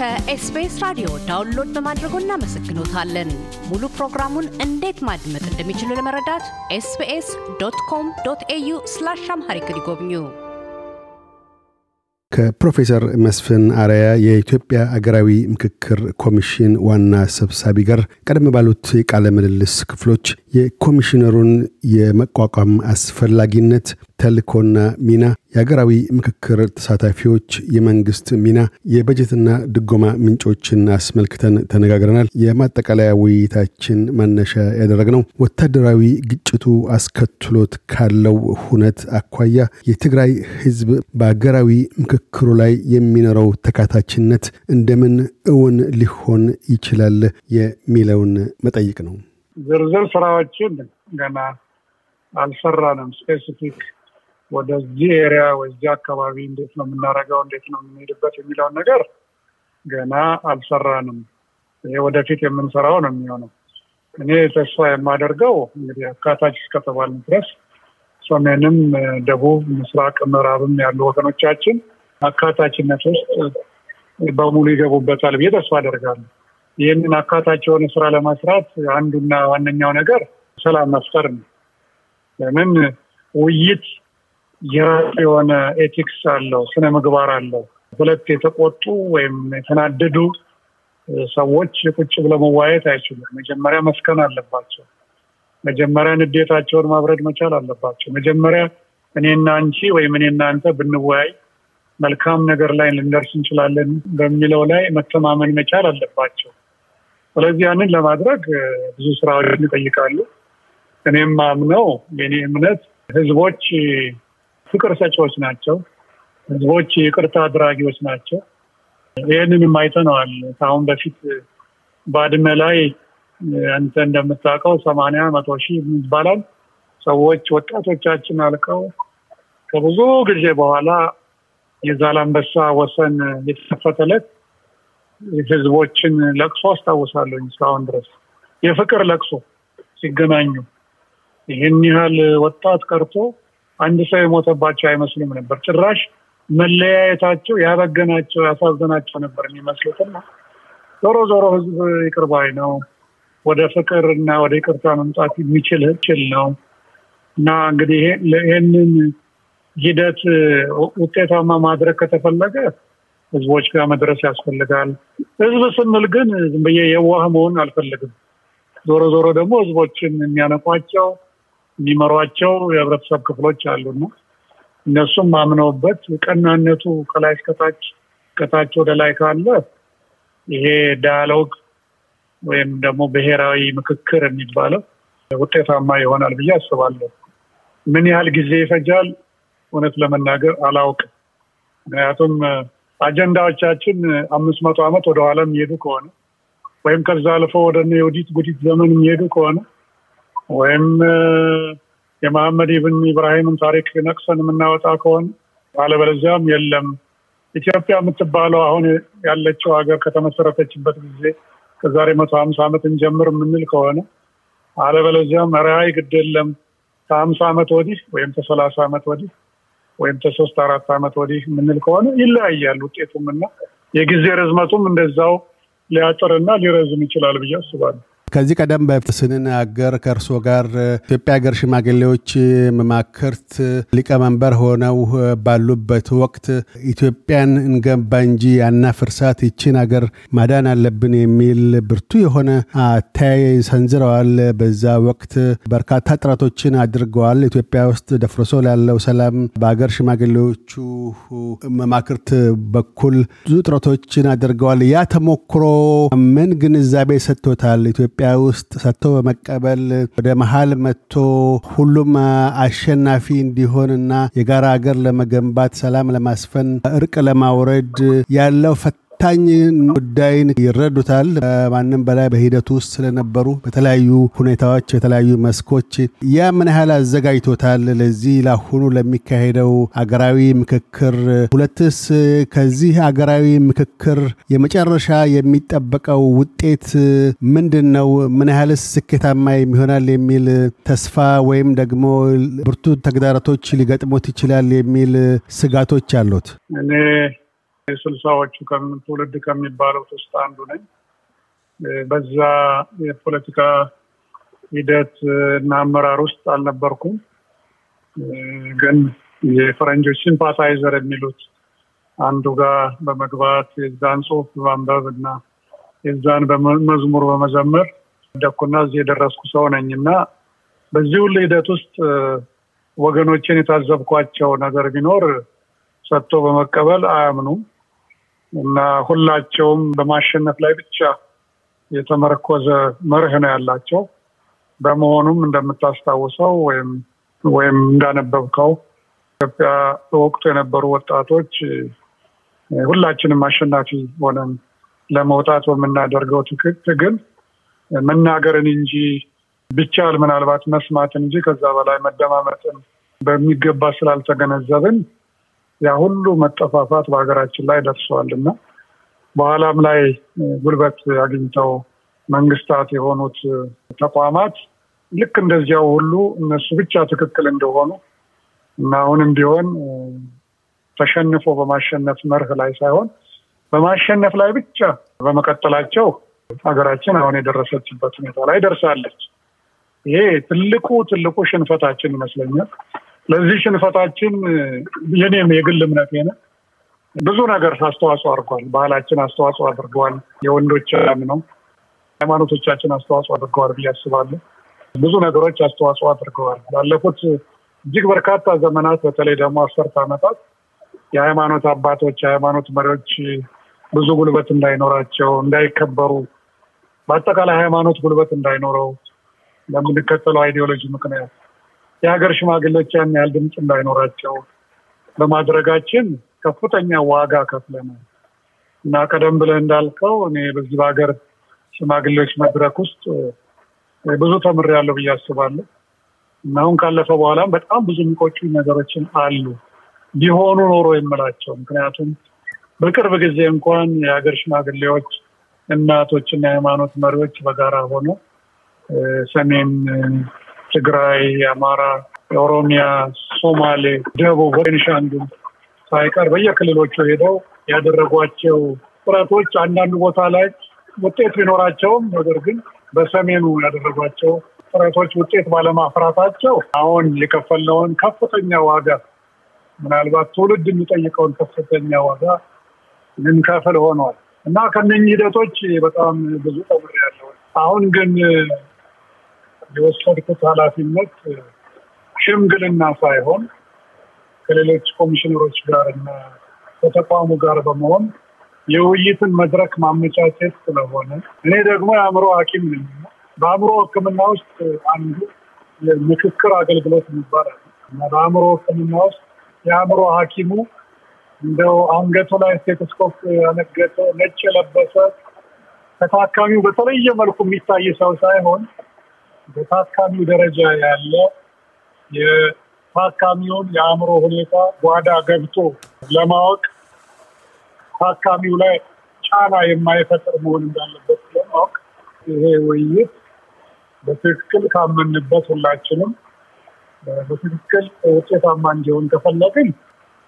ከኤስቢኤስ ራዲዮ download በማድረጎ እናመሰግኖታለን። ሙሉ ፕሮግራሙን እንዴት ማድመጥ እንደሚችሉ ለመረዳት SBS dot com dot au slash Amharic ይጎብኙ። ከፕሮፌሰር መስፍን አርያ የኢትዮጵያ አገራዊ ምክክር ኮሚሽን ዋና ሰብሳቢ ጋር ቀደም ባሉት የቃለ ምልልስ ክፍሎች የኮሚሽነሩን የመቋቋም አስፈላጊነት፣ ተልእኮና ሚና፣ የአገራዊ ምክክር ተሳታፊዎች የመንግስት ሚና፣ የበጀትና ድጎማ ምንጮችን አስመልክተን ተነጋግረናል። የማጠቃለያ ውይይታችን መነሻ ያደረግነው ወታደራዊ ግጭቱ አስከትሎት ካለው ሁነት አኳያ የትግራይ ህዝብ በአገራዊ ምክክሩ ላይ የሚኖረው ተካታችነት እንደምን እውን ሊሆን ይችላል የሚለውን መጠይቅ ነው። ዝርዝር ስራዎችን ገና አልሰራንም። specific ወደዚህ area ወደዚህ አካባቢ እንዴት ነው የምናደርገው፣ እንዴት ነው የምንሄድበት የሚለውን ነገር ገና አልሰራንም። ይሄ ወደፊት የምንሰራው ነው የሚሆነው። እኔ ተስፋ የማደርገው እንግዲህ አካታች እስከተባልን ድረስ ሰሜንም፣ ደቡብ፣ ምስራቅ፣ ምዕራብም ያሉ ወገኖቻችን አካታችነት ውስጥ በሙሉ ይገቡበታል ብዬ ተስፋ አደርጋለሁ። ይህንን አካታች የሆነ ስራ ለመስራት አንዱና ዋነኛው ነገር ሰላም መፍጠር ነው። ለምን ውይይት የራሱ የሆነ ኤቲክስ አለው፣ ስነ ምግባር አለው። ሁለት የተቆጡ ወይም የተናደዱ ሰዎች ቁጭ ብለው መዋየት አይችሉም። መጀመሪያ መስከን አለባቸው። መጀመሪያ ንዴታቸውን ማብረድ መቻል አለባቸው። መጀመሪያ እኔና አንቺ ወይም እኔና አንተ ብንወያይ መልካም ነገር ላይ ልንደርስ እንችላለን በሚለው ላይ መተማመን መቻል አለባቸው። ስለዚህ ያንን ለማድረግ ብዙ ስራዎችን ይጠይቃሉ። እኔም ማምነው የኔ እምነት ህዝቦች ፍቅር ሰጪዎች ናቸው። ህዝቦች ይቅርታ አድራጊዎች ናቸው። ይህንንም አይተነዋል። ከአሁን በፊት ባድመ ላይ አንተ እንደምታውቀው ሰማንያ መቶ ሺህ ይባላል ሰዎች ወጣቶቻችን አልቀው ከብዙ ጊዜ በኋላ የዛላንበሳ ወሰን የተከፈተለት ህዝቦችን ለቅሶ አስታውሳለሁ እስካሁን ድረስ የፍቅር ለቅሶ ሲገናኙ ይህን ያህል ወጣት ቀርቶ አንድ ሰው የሞተባቸው አይመስልም ነበር። ጭራሽ መለያየታቸው ያበገናቸው ያሳዘናቸው ነበር የሚመስሉትና ዞሮ ዞሮ ህዝብ ይቅር ባይ ነው። ወደ ፍቅር እና ወደ ይቅርታ መምጣት የሚችል ችል ነው እና እንግዲህ ይህንን ሂደት ውጤታማ ማድረግ ከተፈለገ ህዝቦች ጋር መድረስ ያስፈልጋል። ህዝብ ስንል ግን ዝም ብዬ የዋህ መሆን አልፈልግም። ዞሮ ዞሮ ደግሞ ህዝቦችን የሚያነቋቸው የሚመሯቸው የህብረተሰብ ክፍሎች አሉና እነሱም አምነውበት ቀናነቱ ከላይ እስከታች ከታች ወደ ላይ ካለ ይሄ ዳያሎግ ወይም ደግሞ ብሔራዊ ምክክር የሚባለው ውጤታማ ይሆናል ብዬ አስባለሁ። ምን ያህል ጊዜ ይፈጃል? እውነት ለመናገር አላውቅም። ምክንያቱም አጀንዳዎቻችን አምስት መቶ ዓመት ወደኋላ የሚሄዱ ከሆነ ወይም ከዛ አልፎ ወደ የውዲት ጉዲት ዘመን የሚሄዱ ከሆነ ወይም የመሐመድ ብን ኢብራሂምን ታሪክ ነቅሰን የምናወጣ ከሆነ አለበለዚያም የለም ኢትዮጵያ የምትባለው አሁን ያለችው ሀገር ከተመሰረተችበት ጊዜ ከዛሬ መቶ ሀምሳ ዓመት እንጀምር የምንል ከሆነ አለበለዚያም ራይ ግድ የለም ከሀምሳ ዓመት ወዲህ ወይም ከሰላሳ ዓመት ወዲህ ወይም ከሶስት አራት ዓመት ወዲህ የምንል ከሆነ ይለያያል ውጤቱም እና የጊዜ ርዝመቱም እንደዛው ሊያጥርና ሊረዝም ይችላል ብዬ አስባለሁ። ከዚህ ቀደም ስንናገር ከእርስዎ ጋር ኢትዮጵያ ሀገር ሽማግሌዎች መማክርት ሊቀመንበር ሆነው ባሉበት ወቅት ኢትዮጵያን እንገንባ እንጂ አናፍርሳት፣ ይችን ሀገር ማዳን አለብን የሚል ብርቱ የሆነ አተያይ ሰንዝረዋል። በዛ ወቅት በርካታ ጥረቶችን አድርገዋል። ኢትዮጵያ ውስጥ ደፍርሶ ላለው ሰላም በሀገር ሽማግሌዎቹ መማክርት በኩል ብዙ ጥረቶችን አድርገዋል። ያ ተሞክሮ ምን ግንዛቤ ሰጥቶታል? ኢትዮጵያ ውስጥ ሰጥቶ በመቀበል ወደ መሀል መጥቶ ሁሉም አሸናፊ እንዲሆንና የጋራ ሀገር ለመገንባት ሰላም ለማስፈን እርቅ ለማውረድ ያለው ፈታኝ ጉዳይን ይረዱታል። ማንም በላይ በሂደቱ ውስጥ ስለነበሩ በተለያዩ ሁኔታዎች፣ የተለያዩ መስኮች ያ ምን ያህል አዘጋጅቶታል ለዚህ ለአሁኑ ለሚካሄደው አገራዊ ምክክር? ሁለትስ ከዚህ አገራዊ ምክክር የመጨረሻ የሚጠበቀው ውጤት ምንድን ነው? ምን ያህልስ ስኬታማ የሚሆናል የሚል ተስፋ ወይም ደግሞ ብርቱ ተግዳሮቶች ሊገጥሙት ይችላል የሚል ስጋቶች አሉት? የስልሳዎቹ ትውልድ ከሚባሉት ውስጥ አንዱ ነኝ። በዛ የፖለቲካ ሂደት እና አመራር ውስጥ አልነበርኩም። ግን የፈረንጆች sympathizer የሚሉት አንዱ ጋር በመግባት የዛን ጽሁፍ በማንበብ እና የዛን መዝሙር በመዘመር ደኩና እዚህ የደረስኩ ሰው ነኝ እና በዚህ ሁሉ ሂደት ውስጥ ወገኖችን የታዘብኳቸው ነገር ቢኖር ሰጥቶ በመቀበል አያምኑም እና ሁላቸውም በማሸነፍ ላይ ብቻ የተመረኮዘ መርህ ነው ያላቸው። በመሆኑም እንደምታስታውሰው ወይም ወይም እንዳነበብከው ኢትዮጵያ በወቅቱ የነበሩ ወጣቶች ሁላችንም አሸናፊ ሆነን ለመውጣት በምናደርገው ትግል መናገርን እንጂ ቢቻል ምናልባት መስማትን እንጂ ከዛ በላይ መደማመጥን በሚገባ ስላልተገነዘብን ያ ሁሉ መጠፋፋት በሀገራችን ላይ ደርሰዋል እና በኋላም ላይ ጉልበት አግኝተው መንግስታት የሆኑት ተቋማት ልክ እንደዚያው ሁሉ እነሱ ብቻ ትክክል እንደሆኑ እና አሁንም ቢሆን ተሸንፎ በማሸነፍ መርህ ላይ ሳይሆን በማሸነፍ ላይ ብቻ በመቀጠላቸው ሀገራችን አሁን የደረሰችበት ሁኔታ ላይ ደርሳለች። ይሄ ትልቁ ትልቁ ሽንፈታችን ይመስለኛል። ለዚህ ሽንፈታችን የኔም የግል እምነቴ ነው። ብዙ ነገር አስተዋጽኦ አድርጓል። ባህላችን አስተዋጽኦ አድርገዋል። የወንዶች ያም ነው። ሃይማኖቶቻችን አስተዋጽኦ አድርገዋል ብዬ አስባለሁ። ብዙ ነገሮች አስተዋጽኦ አድርገዋል። ባለፉት እጅግ በርካታ ዘመናት በተለይ ደግሞ አስርት ዓመታት የሃይማኖት አባቶች የሃይማኖት መሪዎች ብዙ ጉልበት እንዳይኖራቸው፣ እንዳይከበሩ፣ በአጠቃላይ ሃይማኖት ጉልበት እንዳይኖረው ለምንከተለው ideology ምክንያት የሀገር ሽማግሌዎች ያን ያህል ድምፅ እንዳይኖራቸው በማድረጋችን ከፍተኛ ዋጋ ከፍለናል። እና ቀደም ብለህ እንዳልከው እኔ በዚህ በሀገር ሽማግሌዎች መድረክ ውስጥ ብዙ ተምሬያለሁ ብዬ አስባለሁ። እና አሁን ካለፈ በኋላም በጣም ብዙ የሚቆጩ ነገሮችን አሉ። ቢሆኑ ኖሮ የምላቸው ምክንያቱም በቅርብ ጊዜ እንኳን የሀገር ሽማግሌዎች እናቶችና የሃይማኖት መሪዎች በጋራ ሆነው ሰሜን ትግራይ፣ የአማራ፣ የኦሮሚያ፣ ሶማሌ፣ ደቡብ፣ ቤኒሻንጉል ሳይቀር በየክልሎቹ ሄደው ያደረጓቸው ጥረቶች አንዳንድ ቦታ ላይ ውጤት ቢኖራቸውም ነገር ግን በሰሜኑ ያደረጓቸው ጥረቶች ውጤት ባለማፍራታቸው አሁን የከፈልነውን ከፍተኛ ዋጋ ምናልባት ትውልድ የሚጠይቀውን ከፍተኛ ዋጋ ልንከፍል ሆኗል እና ከነኚህ ሂደቶች በጣም ብዙ ተምሬያለሁ። አሁን ግን የወሰድኩት ኃላፊነት ሽምግልና ሳይሆን ከሌሎች ኮሚሽነሮች ጋር እና ከተቋሙ ጋር በመሆን የውይይትን መድረክ ማመቻቸት ስለሆነ እኔ ደግሞ የአእምሮ ሐኪም ነኝ። በአእምሮ ሕክምና ውስጥ አንዱ የምክክር አገልግሎት ይባላል እና በአእምሮ ሕክምና ውስጥ የአእምሮ ሐኪሙ እንደው አንገቱ ላይ stethoscope ያነገተ ነጭ የለበሰ ከታካሚው በተለየ መልኩ የሚታይ ሰው ሳይሆን በታካሚው ደረጃ ያለ የታካሚውን የአእምሮ ሁኔታ ጓዳ ገብቶ ለማወቅ ታካሚው ላይ ጫና የማይፈጥር መሆን እንዳለበት ለማወቅ ይሄ ውይይት በትክክል ካመንበት ሁላችንም በትክክል ውጤታማ እንዲሆን ከፈለግን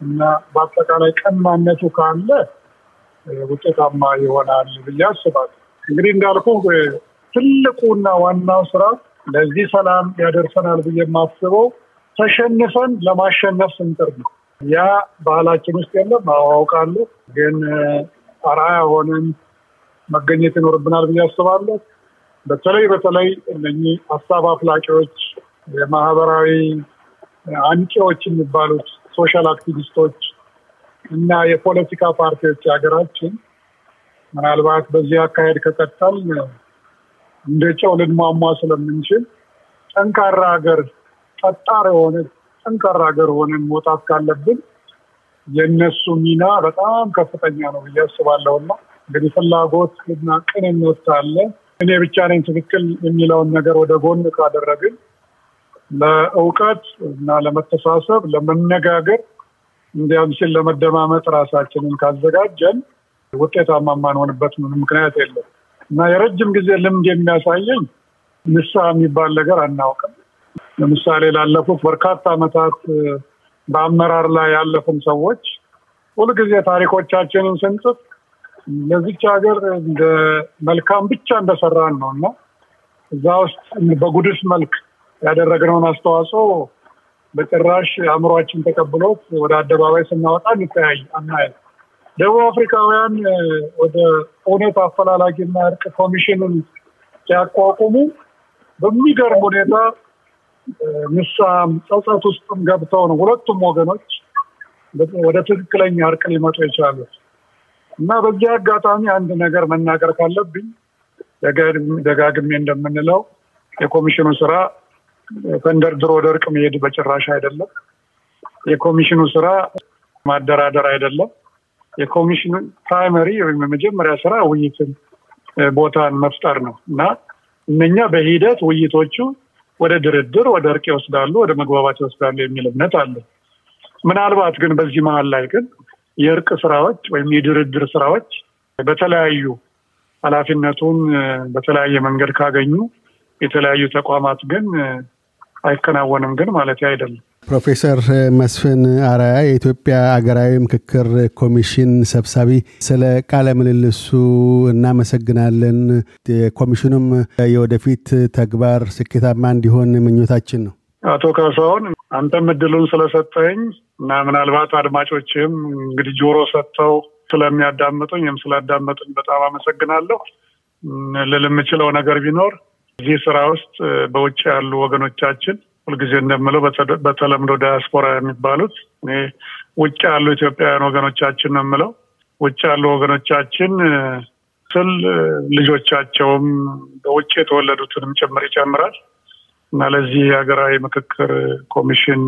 እና በአጠቃላይ ቀናነቱ ካለ ውጤታማ ይሆናል ብዬ አስባለሁ። እንግዲህ እንዳልኩ ትልቁና ዋናው ስራ ለዚህ ሰላም ያደርሰናል ብዬ የማስበው ተሸንፈን ለማሸነፍ ስንጥር ነው። ያ ባህላችን ውስጥ የለም አውቃለሁ፣ ግን አርአያ ሆነን መገኘት ይኖርብናል ብዬ አስባለሁ። በተለይ በተለይ እነኚህ ሀሳብ አፍላቂዎች፣ የማህበራዊ አንቂዎች የሚባሉት social activist ኦች እና የፖለቲካ ፓርቲዎች ሀገራችን ምናልባት በዚህ አካሄድ ከቀጠልን እንደ ጨው ልንሟሟ ስለምንችል ጠንካራ ሀገር ጠጣር የሆነ ጠንካራ ሀገር ሆነን መውጣት ካለብን የእነሱ ሚና በጣም ከፍተኛ ነው ብዬ አስባለሁ እና እንግዲህ ፍላጎት እና ቅንነት ካለ እኔ ብቻ ነኝ ትክክል የሚለውን ነገር ወደ ጎን ካደረግን ለእውቀት እና ለመተሳሰብ፣ ለመነጋገር እንዲያም ሲል ለመደማመጥ ራሳችንን ካዘጋጀን ውጤታማ የማንሆንበት ምንም ምክንያት የለም እና የረጅም ጊዜ ልምድ የሚያሳየኝ ንስሐ የሚባል ነገር አናውቅም። ለምሳሌ ላለፉት በርካታ ዓመታት በአመራር ላይ ያለፉን ሰዎች ሁልጊዜ ታሪኮቻችንን ስንጽፍ ለዚች ሀገር እንደ መልካም ብቻ እንደሰራን ነው እና እዛ ውስጥ በጉድፍ መልክ ያደረግነውን አስተዋጽኦ በጭራሽ አእምሯችን ተቀብሎት ወደ አደባባይ ስናወጣ እንተያይ አናየ ደቡብ አፍሪካውያን ወደ እውነት አፈላላጊና እርቅ ኮሚሽንን ሲያቋቁሙ በሚገርም ሁኔታ ንሳም ጸጸት ውስጥም ገብተው ነው ሁለቱም ወገኖች ወደ ትክክለኛ እርቅ ሊመጡ የቻሉት እና በዚህ አጋጣሚ አንድ ነገር መናገር ካለብኝ ደጋግሜ እንደምንለው የኮሚሽኑ ስራ ተንደርድሮ ወደ እርቅ መሄድ በጭራሽ አይደለም። የኮሚሽኑ ስራ ማደራደር አይደለም። የኮሚሽኑ primary ወይም የመጀመሪያ ስራ ውይይትን ቦታን መፍጠር ነው እና እነኛ በሂደት ውይይቶቹ ወደ ድርድር፣ ወደ እርቅ ይወስዳሉ፣ ወደ መግባባት ይወስዳሉ የሚል እምነት አለ። ምናልባት ግን በዚህ መሀል ላይ ግን የእርቅ ስራዎች ወይም የድርድር ስራዎች በተለያዩ ኃላፊነቱን በተለያየ መንገድ ካገኙ የተለያዩ ተቋማት ግን አይከናወንም ግን ማለት አይደለም። ፕሮፌሰር መስፍን አራያ የኢትዮጵያ አገራዊ ምክክር ኮሚሽን ሰብሳቢ፣ ስለ ቃለ ምልልሱ እናመሰግናለን። የኮሚሽኑም የወደፊት ተግባር ስኬታማ እንዲሆን ምኞታችን ነው። አቶ ካሳሁን አንተም እድሉን ስለሰጠኝ እና ምናልባት አድማጮችም እንግዲህ ጆሮ ሰጥተው ስለሚያዳምጡኝ ወይም ስላዳመጡኝ በጣም አመሰግናለሁ። ልል የምችለው ነገር ቢኖር እዚህ ስራ ውስጥ በውጭ ያሉ ወገኖቻችን ሁልጊዜ እንደምለው በተለምዶ ዳያስፖራ የሚባሉት እኔ ውጭ ያሉ ኢትዮጵያውያን ወገኖቻችን ነው የምለው። ውጭ ያሉ ወገኖቻችን ስል ልጆቻቸውም በውጭ የተወለዱትንም ጭምር ይጨምራል እና ለዚህ የሀገራዊ ምክክር ኮሚሽን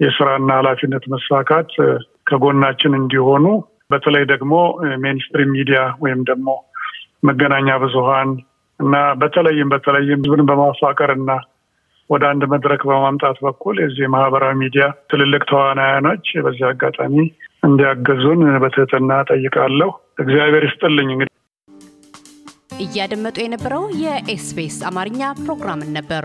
የስራና ኃላፊነት መሳካት ከጎናችን እንዲሆኑ በተለይ ደግሞ mainstream media ወይም ደግሞ መገናኛ ብዙኃን እና በተለይም በተለይም ህዝብን በማፋቀር እና ወደ አንድ መድረክ በማምጣት በኩል የዚህ ማህበራዊ ሚዲያ ትልልቅ ተዋናያኖች በዚህ አጋጣሚ እንዲያገዙን በትህትና እጠይቃለሁ። እግዚአብሔር ይስጥልኝ። እንግዲህ እያደመጡ የነበረው የ SBS አማርኛ ፕሮግራምን ነበር።